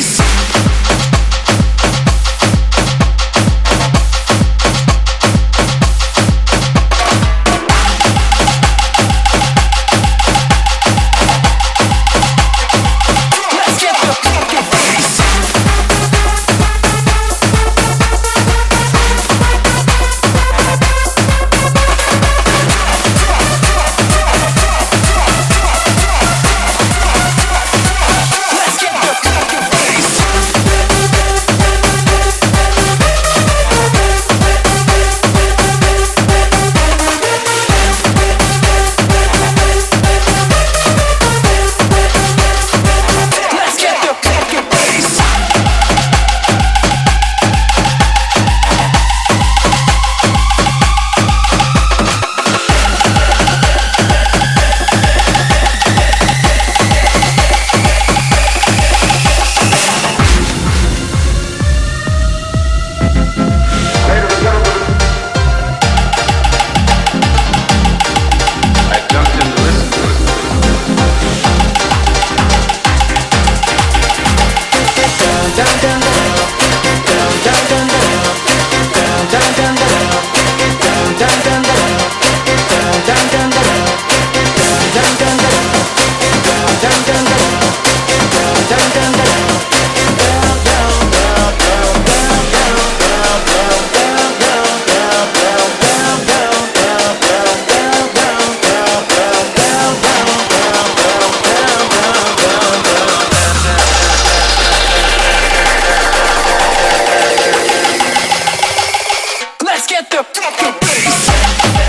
face. drop the bass.